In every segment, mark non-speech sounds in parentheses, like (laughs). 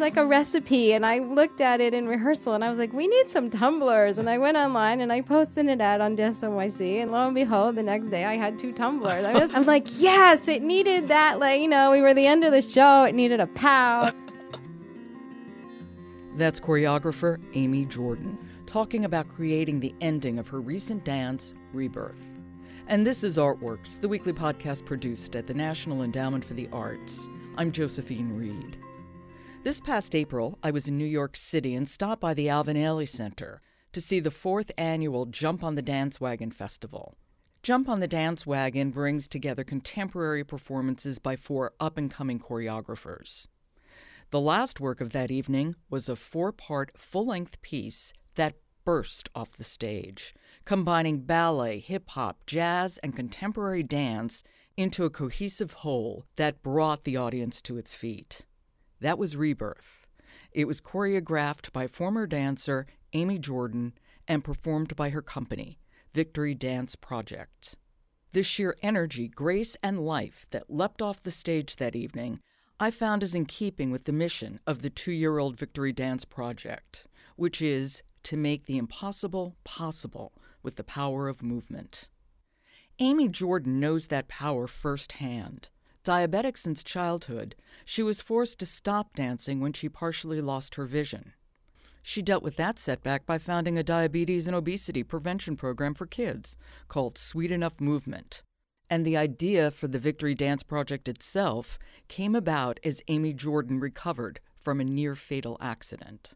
like a recipe. And I looked at it in rehearsal and I was like, we need some tumblers. And I went online and I posted an ad on DSNYC. And lo and behold, the next day I had two tumblers. I was, I'm like, (laughs) yes, it needed that. Like, you know, we were the end of the show. It needed a pow. That's choreographer Amy Jordan talking about creating the ending of her recent dance, Rebirth. And this is Artworks, the weekly podcast produced at the National Endowment for the Arts. I'm Josephine Reed. This past April, I was in New York City and stopped by the Alvin Ailey Center to see the fourth annual Jump on the Dance Wagon Festival. Jump on the Dance Wagon brings together contemporary performances by four up and coming choreographers. The last work of that evening was a four part full length piece that burst off the stage, combining ballet, hip hop, jazz, and contemporary dance into a cohesive whole that brought the audience to its feet. That was Rebirth. It was choreographed by former dancer Amy Jordan and performed by her company, Victory Dance Project. The sheer energy, grace, and life that leapt off the stage that evening I found is in keeping with the mission of the two year old Victory Dance Project, which is to make the impossible possible with the power of movement. Amy Jordan knows that power firsthand. Diabetic since childhood, she was forced to stop dancing when she partially lost her vision. She dealt with that setback by founding a diabetes and obesity prevention program for kids called Sweet Enough Movement. And the idea for the Victory Dance Project itself came about as Amy Jordan recovered from a near fatal accident.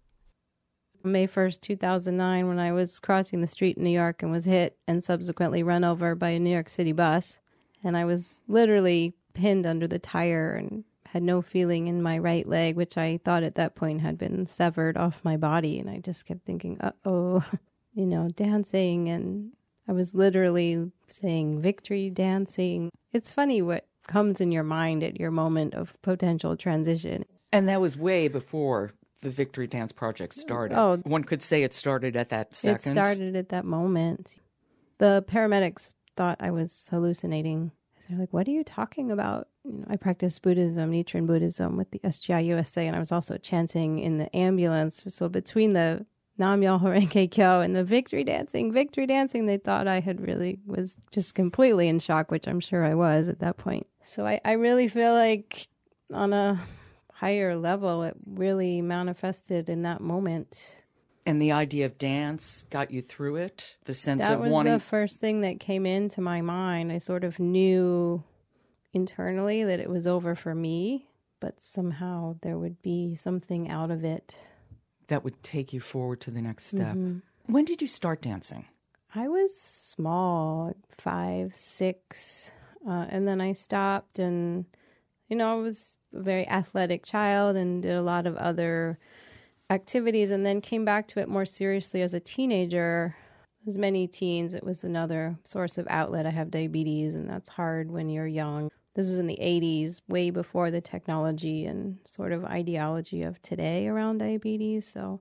May 1st, 2009, when I was crossing the street in New York and was hit and subsequently run over by a New York City bus. And I was literally pinned under the tire and had no feeling in my right leg, which I thought at that point had been severed off my body. And I just kept thinking, uh oh, (laughs) you know, dancing and I was literally saying victory dancing. It's funny what comes in your mind at your moment of potential transition. And that was way before the Victory Dance Project started. Oh, one could say it started at that second. It started at that moment. The paramedics thought I was hallucinating. They're like, "What are you talking about?" You know, I practice Buddhism, Nichiren Buddhism, with the SGI USA, and I was also chanting in the ambulance. So between the Nam Myoho Renge Kyo and the victory dancing, victory dancing. They thought I had really was just completely in shock, which I'm sure I was at that point. So I, I really feel like on a higher level, it really manifested in that moment. And the idea of dance got you through it. The sense that of was wanting. the first thing that came into my mind. I sort of knew internally that it was over for me, but somehow there would be something out of it that would take you forward to the next step. Mm-hmm. When did you start dancing? I was small, five, six, uh, and then I stopped. And you know, I was a very athletic child and did a lot of other activities, and then came back to it more seriously as a teenager. As many teens, it was another source of outlet. I have diabetes, and that's hard when you're young. This was in the 80s, way before the technology and sort of ideology of today around diabetes. So,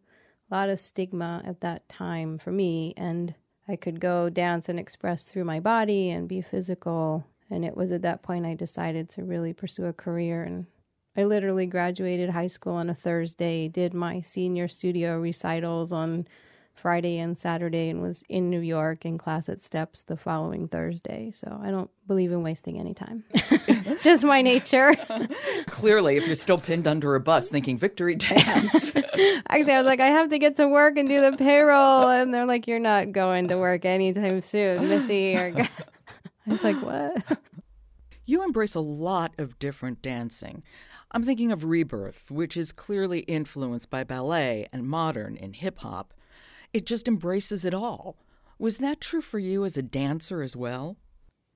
a lot of stigma at that time for me. And I could go dance and express through my body and be physical. And it was at that point I decided to really pursue a career. And I literally graduated high school on a Thursday, did my senior studio recitals on Friday and Saturday and was in New York in class at Steps the following Thursday. So I don't believe in wasting any time. (laughs) it's just my nature. (laughs) Clearly, if you're still pinned under a bus thinking victory dance. (laughs) Actually, I was like, I have to get to work and do the payroll. And they're like, You're not going to work anytime soon, Missy. I was like, What? You embrace a lot of different dancing. I'm thinking of Rebirth, which is clearly influenced by ballet and modern and hip hop. It just embraces it all. Was that true for you as a dancer as well?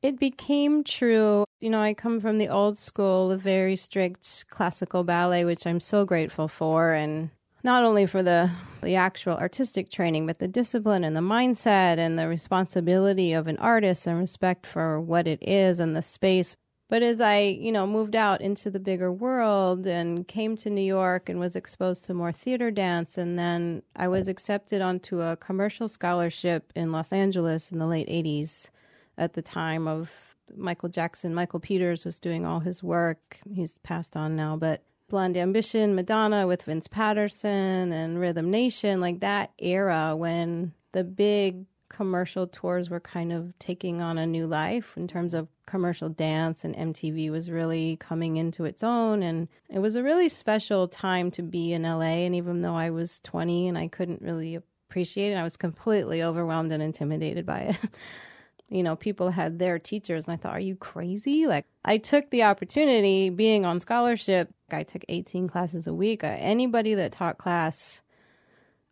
It became true. You know, I come from the old school, the very strict classical ballet, which I'm so grateful for. And not only for the, the actual artistic training, but the discipline and the mindset and the responsibility of an artist and respect for what it is and the space. But as I, you know, moved out into the bigger world and came to New York and was exposed to more theater dance, and then I was accepted onto a commercial scholarship in Los Angeles in the late 80s at the time of Michael Jackson. Michael Peters was doing all his work. He's passed on now, but Blond Ambition, Madonna with Vince Patterson and Rhythm Nation, like that era when the big commercial tours were kind of taking on a new life in terms of commercial dance and MTV was really coming into its own and it was a really special time to be in LA and even though I was 20 and I couldn't really appreciate it I was completely overwhelmed and intimidated by it. (laughs) you know, people had their teachers and I thought are you crazy? Like I took the opportunity being on scholarship. I took 18 classes a week. Uh, anybody that taught class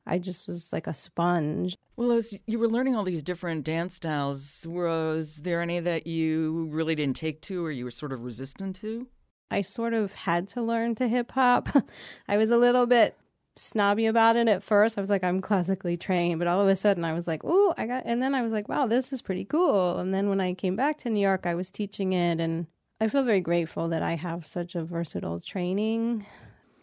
I just was like a sponge. Well, as you were learning all these different dance styles, was there any that you really didn't take to or you were sort of resistant to? I sort of had to learn to hip hop. (laughs) I was a little bit snobby about it at first. I was like, I'm classically trained, but all of a sudden I was like, oh, I got, and then I was like, wow, this is pretty cool. And then when I came back to New York, I was teaching it, and I feel very grateful that I have such a versatile training.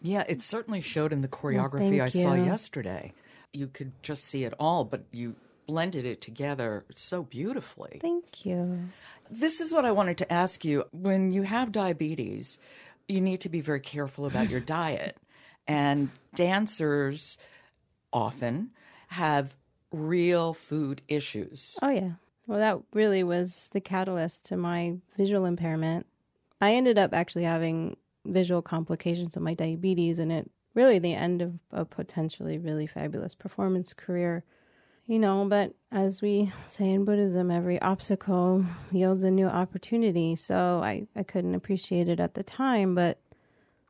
Yeah, it certainly showed in the choreography well, I saw yesterday. You could just see it all, but you blended it together so beautifully. Thank you. This is what I wanted to ask you. When you have diabetes, you need to be very careful about your (laughs) diet. And dancers often have real food issues. Oh, yeah. Well, that really was the catalyst to my visual impairment. I ended up actually having visual complications of my diabetes, and it really the end of a potentially really fabulous performance career. You know, but as we say in Buddhism, every obstacle yields a new opportunity. So I, I couldn't appreciate it at the time, but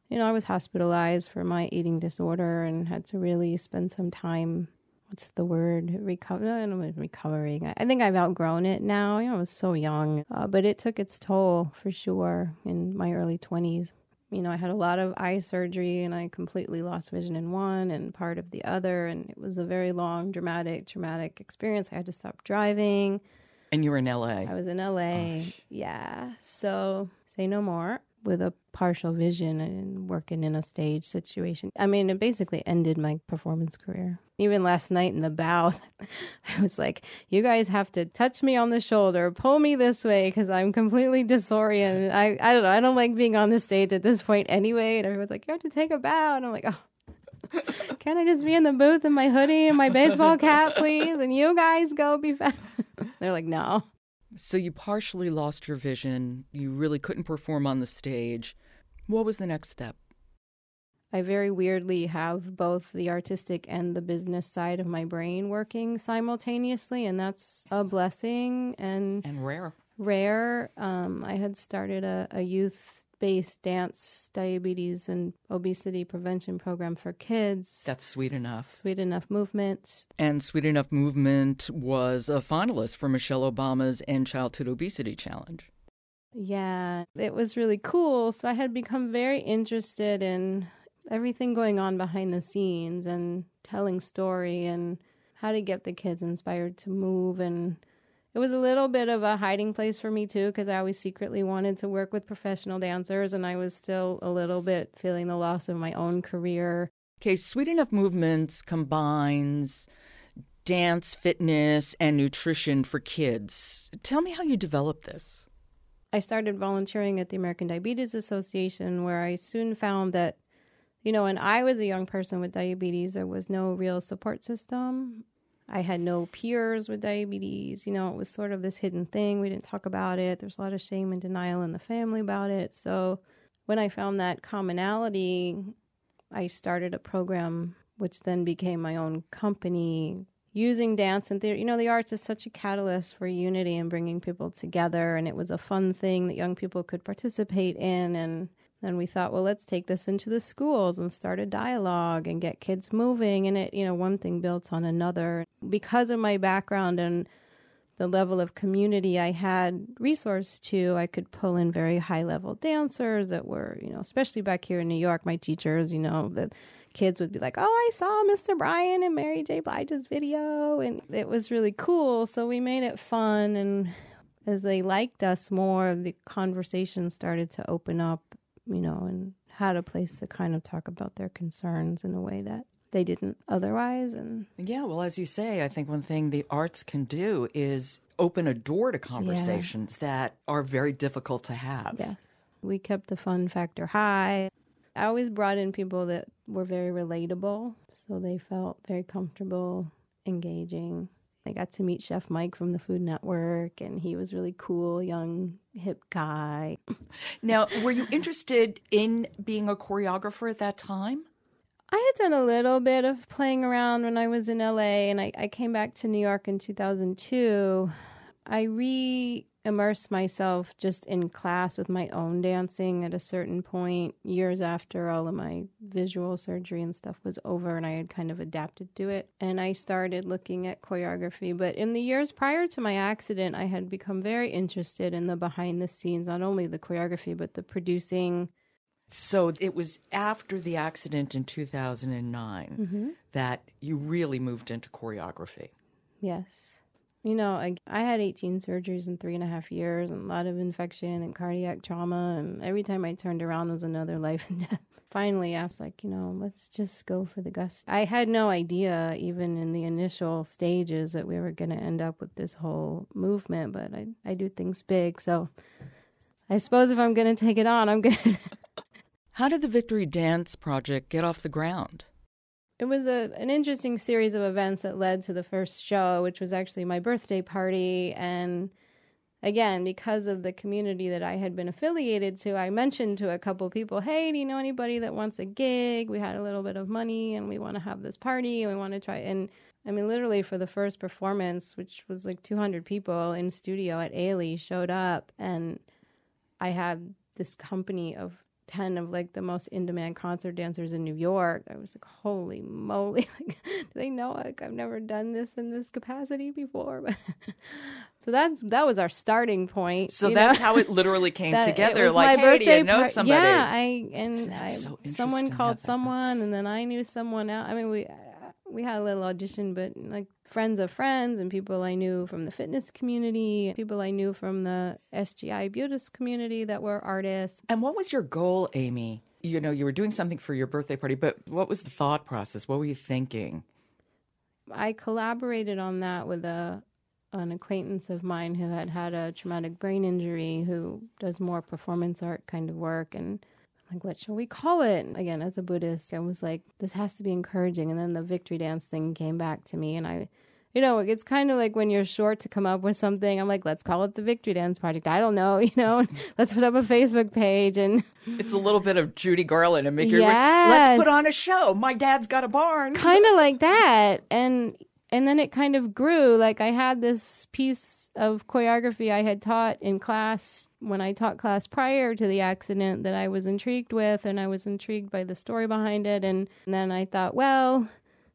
you know, I was hospitalized for my eating disorder and had to really spend some time. What's the word? Recover? Recovering. I, think I've outgrown it now. You know, I was so young, uh, but it took its toll for sure in my early twenties you know, I had a lot of eye surgery and I completely lost vision in one and part of the other. And it was a very long, dramatic, traumatic experience. I had to stop driving. And you were in LA? I was in LA. Oh, yeah. So say no more with a partial vision and working in a stage situation. I mean, it basically ended my performance career. Even last night in the bow, (laughs) I was like, you guys have to touch me on the shoulder, pull me this way because I'm completely disoriented. (laughs) I, I don't know. I don't like being on the stage at this point anyway. And everyone's like, you have to take a bow. And I'm like, oh. (laughs) Can I just be in the booth in my hoodie and my baseball cap, please? And you guys go be fast. They're like, no. So you partially lost your vision. You really couldn't perform on the stage. What was the next step? I very weirdly have both the artistic and the business side of my brain working simultaneously, and that's a blessing and and rare. Rare. Um, I had started a, a youth based dance, diabetes, and obesity prevention program for kids. That's Sweet Enough. Sweet Enough Movement. And Sweet Enough Movement was a finalist for Michelle Obama's End Childhood Obesity Challenge. Yeah, it was really cool. So I had become very interested in everything going on behind the scenes and telling story and how to get the kids inspired to move and it was a little bit of a hiding place for me too because I always secretly wanted to work with professional dancers and I was still a little bit feeling the loss of my own career. Okay, Sweet Enough Movements combines dance, fitness, and nutrition for kids. Tell me how you developed this. I started volunteering at the American Diabetes Association where I soon found that you know, when I was a young person with diabetes, there was no real support system. I had no peers with diabetes. You know, it was sort of this hidden thing. We didn't talk about it. There's a lot of shame and denial in the family about it. So when I found that commonality, I started a program which then became my own company using dance and theater. You know, the arts is such a catalyst for unity and bringing people together. And it was a fun thing that young people could participate in. And then we thought, well, let's take this into the schools and start a dialogue and get kids moving. And it, you know, one thing built on another. Because of my background and the level of community I had resource to, I could pull in very high level dancers that were, you know, especially back here in New York, my teachers, you know, the kids would be like, Oh, I saw Mr. Bryan and Mary J. Blige's video. And it was really cool. So we made it fun. And as they liked us more, the conversation started to open up you know, and had a place to kind of talk about their concerns in a way that they didn't otherwise and yeah well as you say i think one thing the arts can do is open a door to conversations yeah. that are very difficult to have yes we kept the fun factor high I always brought in people that were very relatable, so they felt very comfortable engaging. I got to meet Chef Mike from the Food Network, and he was really cool, young, hip guy. (laughs) Now, were you interested in being a choreographer at that time? I had done a little bit of playing around when I was in LA, and I, I came back to New York in 2002. I re immersed myself just in class with my own dancing at a certain point, years after all of my visual surgery and stuff was over, and I had kind of adapted to it. And I started looking at choreography. But in the years prior to my accident, I had become very interested in the behind the scenes, not only the choreography, but the producing. So it was after the accident in 2009 Mm-hmm. that you really moved into choreography. Yes. You know, I, I had 18 surgeries in three and a half years and a lot of infection and cardiac trauma. And every time I turned around was another (laughs) life and death. Finally, I was like, you know, let's just go for the gusto. I had no idea, even in the initial stages, that we were going to end up with this whole movement. But I, I do things big. So I suppose if I'm going to take it on, I'm going (laughs) to. How did the Victory Dance Project get off the ground? It was a an interesting series of events that led to the first show, which was actually my birthday party. And again, because of the community that I had been affiliated to, I mentioned to a couple people, "Hey, do you know anybody that wants a gig? We had a little bit of money, and we want to have this party, and we want to try." And I mean, literally for the first performance, which was like 200 people in studio at Ailey, showed up, and I had this company of 10 of like the most in-demand concert dancers in New York. I was like, holy moly. (laughs) Like, do they know like I've never done this in this capacity before? (laughs) so that's that was our starting point. So that's know? how it literally came (laughs) That- together. Like, hey, do you know somebody? Yeah, I and I, so someone called someone, and then I knew someone else. I mean, we we had a little audition, but like friends of friends and people I knew from the fitness community, people I knew from the SGI Buddhist community that were artists. And what was your goal, Amy? You know, you were doing something for your birthday party, but what was the thought process? What were you thinking? I collaborated on that with a an acquaintance of mine who had had a traumatic brain injury who does more performance art kind of work and like what shall we call it again as a buddhist i was like this has to be encouraging and then the victory dance thing came back to me and i you know it's kind of like when you're short to come up with something i'm like let's call it the victory dance project i don't know (laughs) you know (laughs) let's put up a facebook page and (laughs) It's a little bit of Judy Garland and make your Yes. let's put on a show. My dad's got a barn. kind of like that and and then it kind of grew. Like i had this piece of choreography i had taught in class when i taught class prior to the accident that i was intrigued with and i was intrigued by the story behind it. And, then i thought well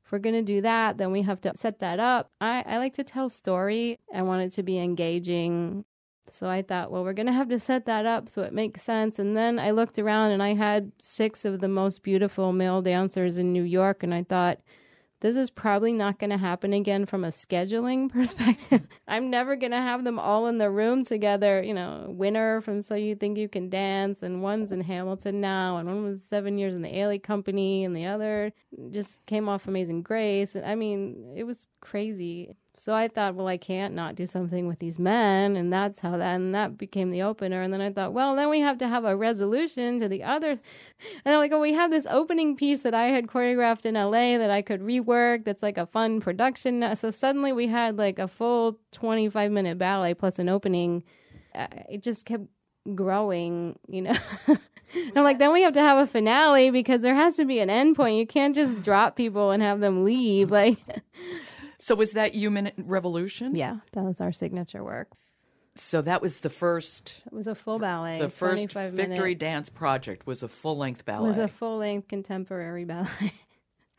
if we're going to do that then we have to set that up. I, I like to tell story. I want it to be engaging. So I thought, well, we're going to have to set that up so it makes sense. And then I looked around and I had six of the most beautiful male dancers in New York. And I thought, this is probably not going to happen again from a scheduling (laughs) perspective. I'm never going to have them all in the room together. You know, winner from So You Think You Can Dance, and one's in Hamilton now, and one was seven years in the Ailey Company, and the other just came off Amazing Grace. I mean, it was crazy. So I thought, well, I can't not do something with these men, and that's how that and that became the opener. And then I thought, well, then we have to have a resolution to the other. And I'm like, oh, we have this opening piece that I had choreographed in LA that I could rework. That's like a fun production. So suddenly we had like a full 25 minute ballet plus an opening. Uh, it just kept growing, you know. (laughs) I'm like, then we have to have a finale because there has to be an end point. You can't just drop people and have them leave. Like, (laughs) So was that Human Revolution? yeah, that was our signature work. So that was the first It was a full ballet. the first Victory minute. Dance Project was a full length ballet. It was a full length contemporary ballet.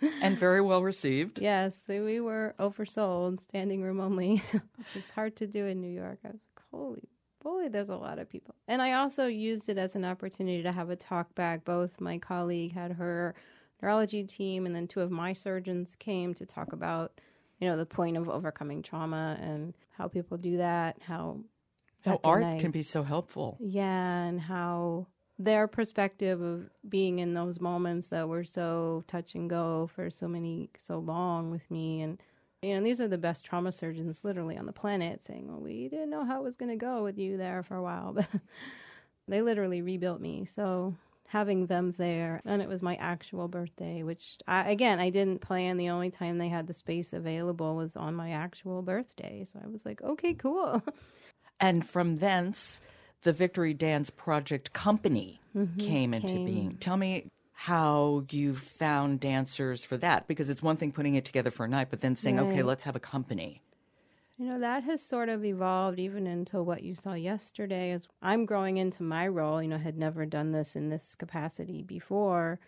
(laughs) and very well received. yes, we were oversold, standing room only, (laughs) which is hard to do in New York. I was like, holy boy, there's a lot of people. And I also used it as an opportunity to have a talk back. Both my colleague had her neurology team, and then two of my surgeons came to talk about, you know, the point of overcoming trauma and how people do that, how How art I- can be so helpful. Yeah, and how their perspective of being in those moments that were so touch and go for so many so long with me. And you know these are the best trauma surgeons literally on the planet saying well we didn't know how it was going to go with you there for a while. (laughs) But they literally rebuilt me. So having them there. And it was my actual birthday, which I, again, I didn't plan. The only time they had the space available was on my actual birthday. So I was like, okay, cool. (laughs) And from thence, the Victory Dance Project Company mm-hmm, came into came. being. Tell me how you found dancers for that because it's one thing putting it together for a night, but then saying, right. okay, let's have a company. You know, that has sort of evolved even into what you saw yesterday as I'm growing into my role, you know, had never done this in this capacity before.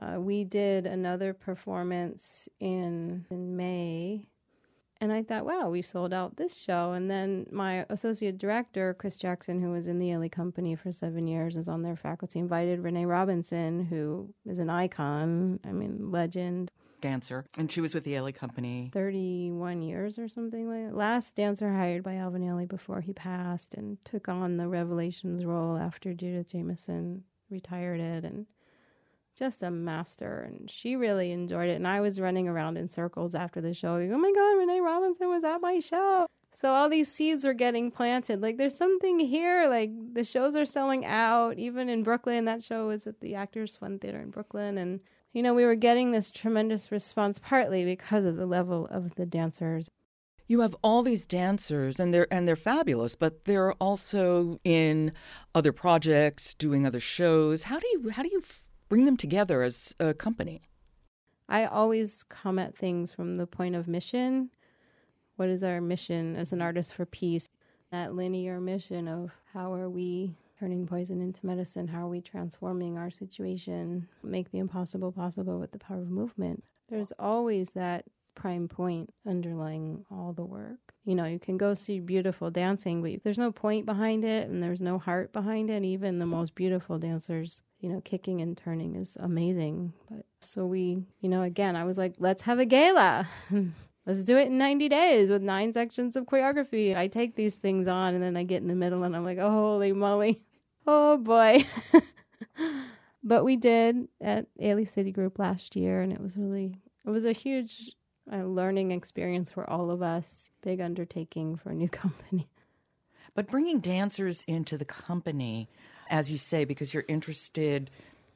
Uh, we did another performance in in May and I thought, wow, we sold out this show. And then my associate director, Chris Jackson, who was in the Ailey company for seven years, is on their faculty, invited Renee Robinson, who is an icon, I mean, legend. Dancer. And she was with the Ailey company. 31 years or something like that. Last dancer hired by Alvin Ailey before he passed and took on the Revelations role after Judith Jamison retired it. And just a master and she really enjoyed it and i was running around in circles after the show like, oh my god renee robinson was at my show so all these seeds are getting planted like there's something here like the shows are selling out even in brooklyn that show was at the actors fund theater in brooklyn and you know we were getting this tremendous response partly because of the level of the dancers you have all these dancers and they're and they're fabulous but they're also in other projects doing other shows how do you how do you bring them together as a company? I always come at things from the point of mission. What is our mission as an artist for peace? That linear mission of how are we turning poison into medicine? How are we transforming our situation? Make the impossible possible with the power of movement. There's always that prime point underlying all the work. You know, you can go see beautiful dancing, but there's no point behind it and there's no heart behind it. Even the most beautiful dancers you know, kicking and turning is amazing. But so we, you know, again, I was like, let's have a gala. (laughs) let's do it in 90 days with nine sections of choreography. I take these things on and then I get in the middle and I'm like, oh, holy moly. Oh boy. (laughs) but we did at Ailey Citigroup last year and it was really, it was a huge uh, learning experience for all of us. Big undertaking for a new (laughs) company. But bringing dancers into the company, as you say, because you're interested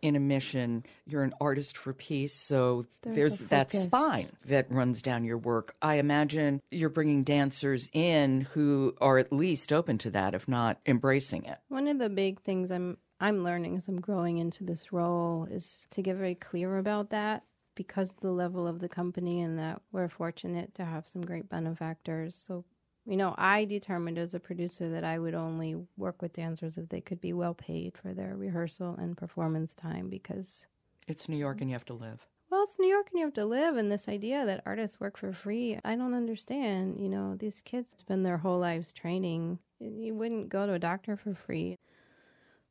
in a mission, you're an artist for peace, so there's, there's that spine that runs down your work. I imagine you're bringing dancers in who are at least open to that, if not embracing it. One of the big things I'm I'm learning as I'm growing into this role is to get very clear about that because the level of the company and that we're fortunate to have some great benefactors. So you know, I determined as a producer that I would only work with dancers if they could be well paid for their rehearsal and performance time because it's New York and you have to live. Well, it's New York and you have to live, and this idea that artists work for free, I don't understand. You know, these kids spend their whole lives training. You wouldn't go to a doctor for free.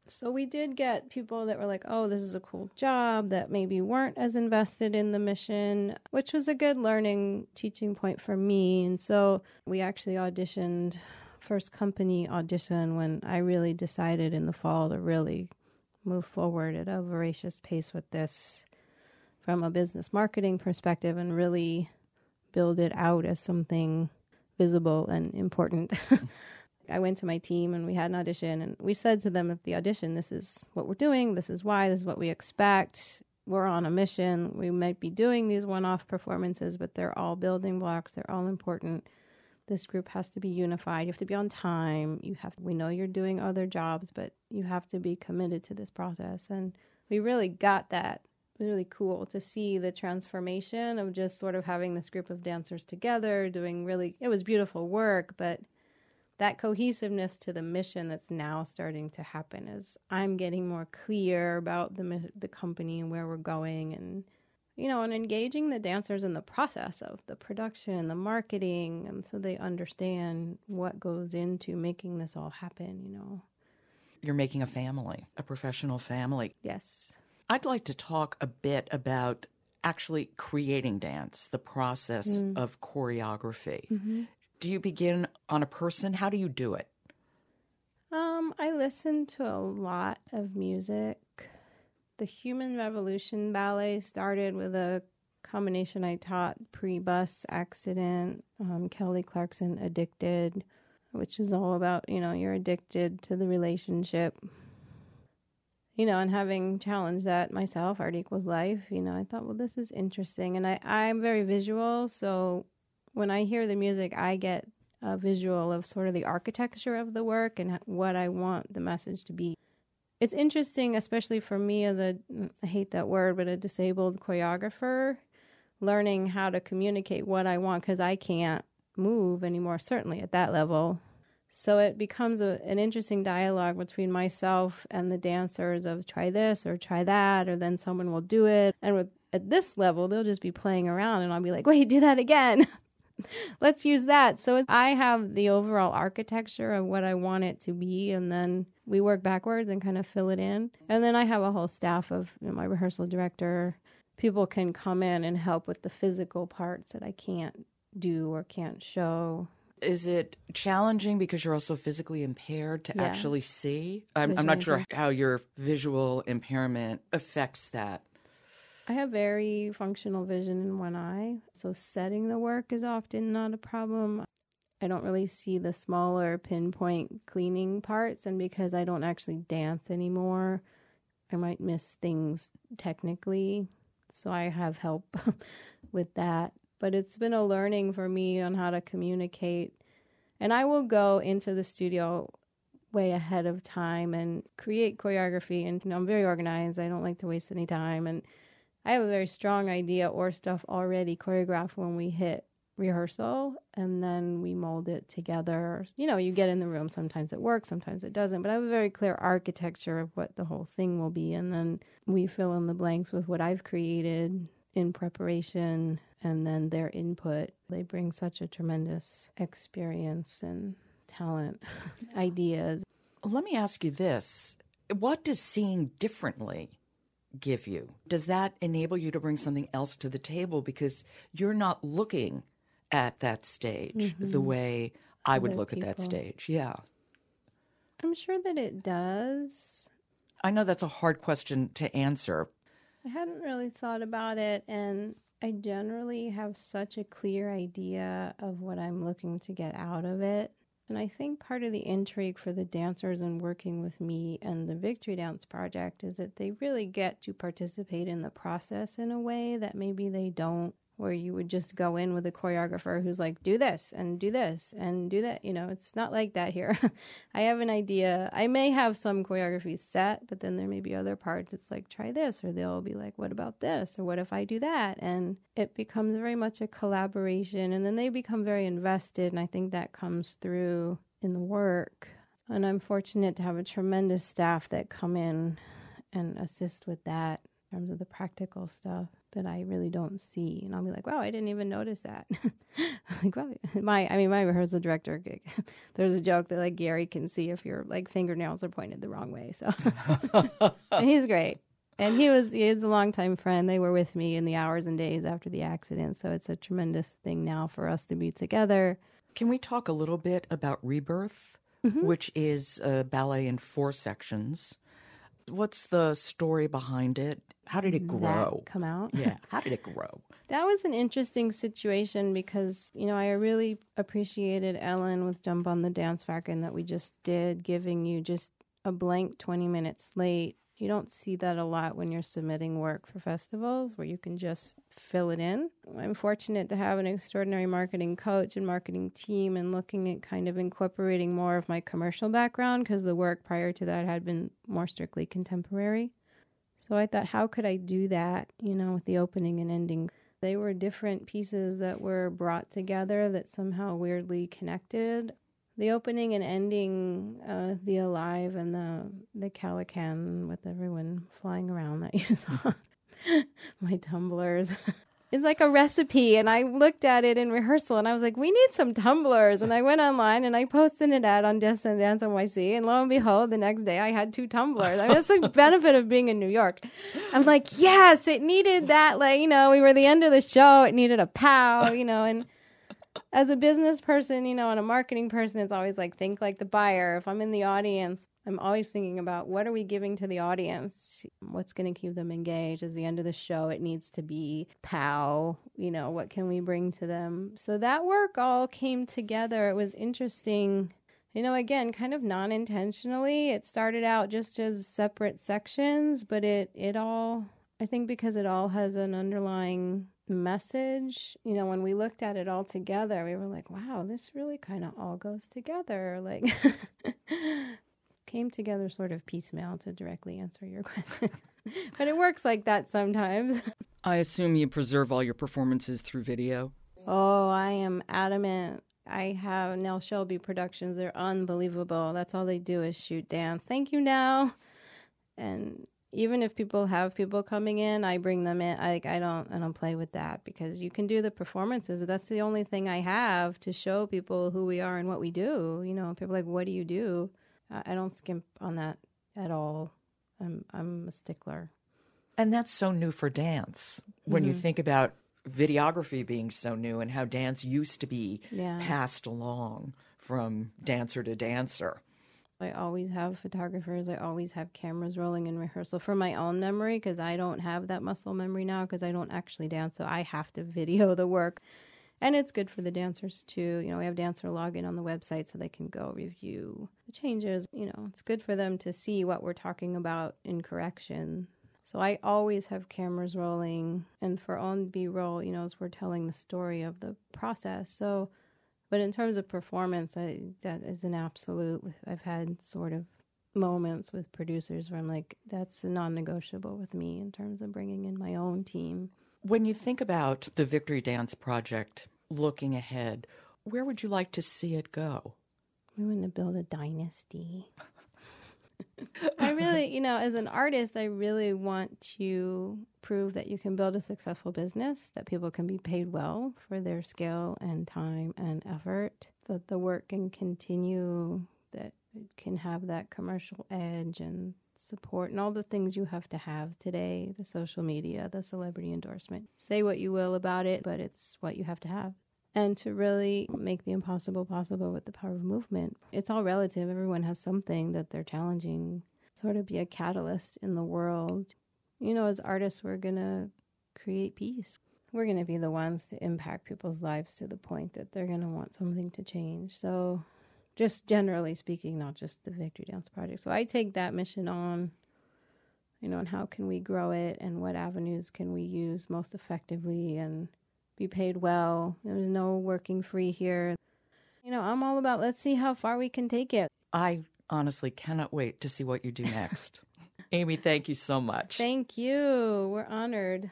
So we did get people that were like, oh, this is a cool job that maybe weren't as invested in the mission, which was a good learning teaching point for me. And so we actually auditioned first company audition when I really decided in the fall to really move forward at a voracious pace with this from a business marketing perspective and really build it out as something visible and important. (laughs) I went to my team and we had an audition and we said to them at the audition, this is what we're doing, this is why, this is what we expect. We're on a mission. We might be doing these one off performances, but they're all building blocks, they're all important. This group has to be unified. You have to be on time. You have we know you're doing other jobs, but you have to be committed to this process. And we really got that it was really cool to see the transformation of just sort of having this group of dancers together doing really it was beautiful work but that cohesiveness to the mission that's now starting to happen is I'm getting more clear about the the company and where we're going and you know and engaging the dancers in the process of the production the marketing and so they understand what goes into making this all happen you know. You're making a family a professional family. Yes. I'd like to talk a bit about actually creating dance the process mm. of choreography. Mm-hmm do you begin on a person? How do you do it? Um, I listen to a lot of music. The Human Revolution Ballet started with a combination I taught pre bus accident, um, Kelly Clarkson Addicted, which is all about, you know, you're addicted to the relationship. you know, and having challenged that myself, art equals life, you know, I thought, well, this is interesting. And I, I'm very visual. So when I hear the music, I get a visual of sort of the architecture of the work and what I want the message to be. It's interesting, especially for me as a, I hate that word, but a disabled choreographer, learning how to communicate what I want because I can't move anymore, certainly at that level. So it becomes a, an interesting dialogue between myself and the dancers of try this or try that, or then someone will do it. And with, at this level, they'll just be playing around and I'll be like, wait, do that again. (laughs) (laughs) Let's use that. So I have the overall architecture of what I want it to be, and then we work backwards and kind of fill it in. And then I have a whole staff of you know, my rehearsal director. People can come in and help with the physical parts that I can't do or can't show is it challenging because you're also physically impaired to yeah. actually see? I'm, I'm, not sure how your visual impairment affects that. I have very functional vision in one eye, so setting the work is often not a problem. I don't really see the smaller pinpoint cleaning parts, and because I don't actually dance anymore, I might miss things technically. So I have help (laughs) with that but it's been a learning for me on how to communicate. And I will go into the studio way ahead of time and create choreography. And you know, I'm very organized. I don't like to waste any time. And I have a very strong idea or stuff already choreographed when we hit rehearsal and then we mold it together. You know, you get in the room, sometimes it works, sometimes it doesn't, but I have a very clear architecture of what the whole thing will be. And then we fill in the blanks with what I've created in preparation and then their input. They bring such a tremendous experience and talent, (laughs) ideas. Let me ask you this what does seeing differently give you? Does that enable you to bring something else to the table because you're not looking at that stage mm-hmm. the way I would look people. at that stage? Yeah. I'm sure that it does. I know that's a hard question to answer, I hadn't really thought about it, and I generally have such a clear idea of what I'm looking to get out of it. And I think part of the intrigue for the dancers and working with me and the Victory Dance Project is that they really get to participate in the process in a way that maybe they don't where you would just go in with a choreographer who's like, do this and do this and do that. You know, it's not like that here. (laughs) I have an idea. I may have some choreography set, but then there may be other parts. It's like, try this, or they'll be like, what about this? Or what if I do that? And it becomes very much a collaboration. And then they become very invested. And I think that comes through in the work. And I'm fortunate to have a tremendous staff that come in and assist with that terms of the practical stuff that I really don't see. And I'll be like, wow, I didn't even notice that. (laughs) like, wow, my, I mean, my rehearsal director, (laughs) there's a joke that like Gary can see if your like fingernails are pointed the wrong way. So (laughs) he's great. And he was, he is a longtime friend. They were with me in the hours and days after the accident. So it's a tremendous thing now for us to be together. Can we talk a little bit about Rebirth, mm-hmm. which is a ballet in four sections? What's the story behind it? How did it grow? That come out? Yeah. (laughs) How did it grow? that was an interesting situation because, you know, I really appreciated Ellen with Jump on the Dance Wagon that we just did, giving you just a blank 20 minutes late you don't see that a lot when you're submitting work for festivals where you can just fill it in. I'm fortunate to have an extraordinary marketing coach and marketing team and looking at kind of incorporating more of my commercial background because the work prior to that had been more strictly contemporary. So I thought, how could I do that, you know, with the opening and ending? They were different pieces that were brought together that somehow weirdly connected the opening and ending, uh, the alive and the the Calican with everyone flying around that you (laughs) saw. My tumblers. it's like a recipe, and I looked at it in rehearsal, and I was like, "We need some tumblers." And I went online and I posted an ad on Dance and Dance NYC, and lo and behold, the next day I had two tumblers. I mean, that's the (laughs) benefit of being in New York. I'm like, yes, it needed that. Like, you know, we were the end of the show. It needed a pow, you know, and as a business person, you know, and a marketing person, it's always like think like the buyer. If I'm in the audience, I'm always thinking about what are we giving to the audience? What's going to keep them engaged? As the end of the show, it needs to be pow. You know, what can we bring to them? So that work all came together. It was interesting. you know, again, kind of non intentionally. It started out just as separate sections, but it, it all, I think because it all has an underlying message, you know, when we looked at it all together, we were like, wow, this really kind of all goes together. Like, (laughs) came together sort of piecemeal to directly answer your (laughs) question. but it works like that sometimes. (laughs) I assume you preserve all your performances through video. Oh, I am adamant. I have Nell Shelby Productions. They're unbelievable. That's all they do is shoot dance. Thank you, Nell. And even if people have people coming in, I bring them in. I, I don't I don't play with that because you can do the performances, but that's the only thing I have to show people who we are and what we do. You know, people like, what do you do? I, I don't skimp on that at all. I'm I'm a stickler. And that's so new for dance. When mm-hmm. you think about videography being so new and how dance used to be yeah. passed along from dancer to dancer. I always have photographers. I always have cameras rolling in rehearsal for my own memory because I don't have that muscle memory now because I don't actually dance. So I have to video (laughs) the work. And it's good for the dancers too. You know, we have dancer login on the website so they can go review the changes. You know, it's good for them to see what we're talking about in correction so I always have cameras rolling, and for on B roll, you know, as we're telling the story of the process. So, but in terms of performance, I, that is an absolute. I've had sort of moments with producers where I'm like, that's non-negotiable with me in terms of bringing in my own team. When you think about the Victory Dance project, looking ahead, where would you like to see it go? We want to build a dynasty. (laughs) I really, you know, as an artist, I really want to prove that you can build a successful business, that people can be paid well for their skill and time and effort, that the work can continue, that it can have that commercial edge and support and all the things you have to have today the social media, the celebrity endorsement. Say what you will about it, but it's what you have to have and to really make the impossible possible with the power of movement. It's all relative. Everyone has something that they're challenging, sort of be a catalyst in the world. You know, as artists, we're going to create peace. We're going to be the ones to impact people's lives to the point that they're going to want something to change. So, just generally speaking, not just the Victory Dance Project. So, I take that mission on you know, and how can we grow it and what avenues can we use most effectively and be paid well. There's no working free here. You know, I'm all about let's see how far we can take it. I honestly cannot wait to see what you do next. (laughs) Amy, thank you so much. Thank you. We're honored.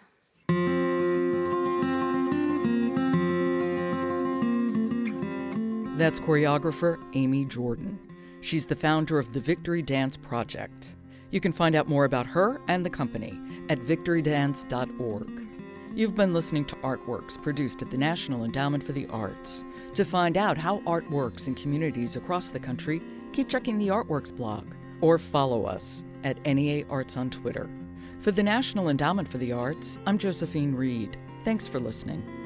That's choreographer Amy Jordan. She's the founder of the Victory Dance Project. You can find out more about her and the company at victorydance.org. You've been listening to Artworks, produced at the National Endowment for the Arts. To find out how art works in communities across the country, keep checking the Artworks blog or follow us at NEA Arts on Twitter. For the National Endowment for the Arts, I'm Josephine Reed. Thanks for listening.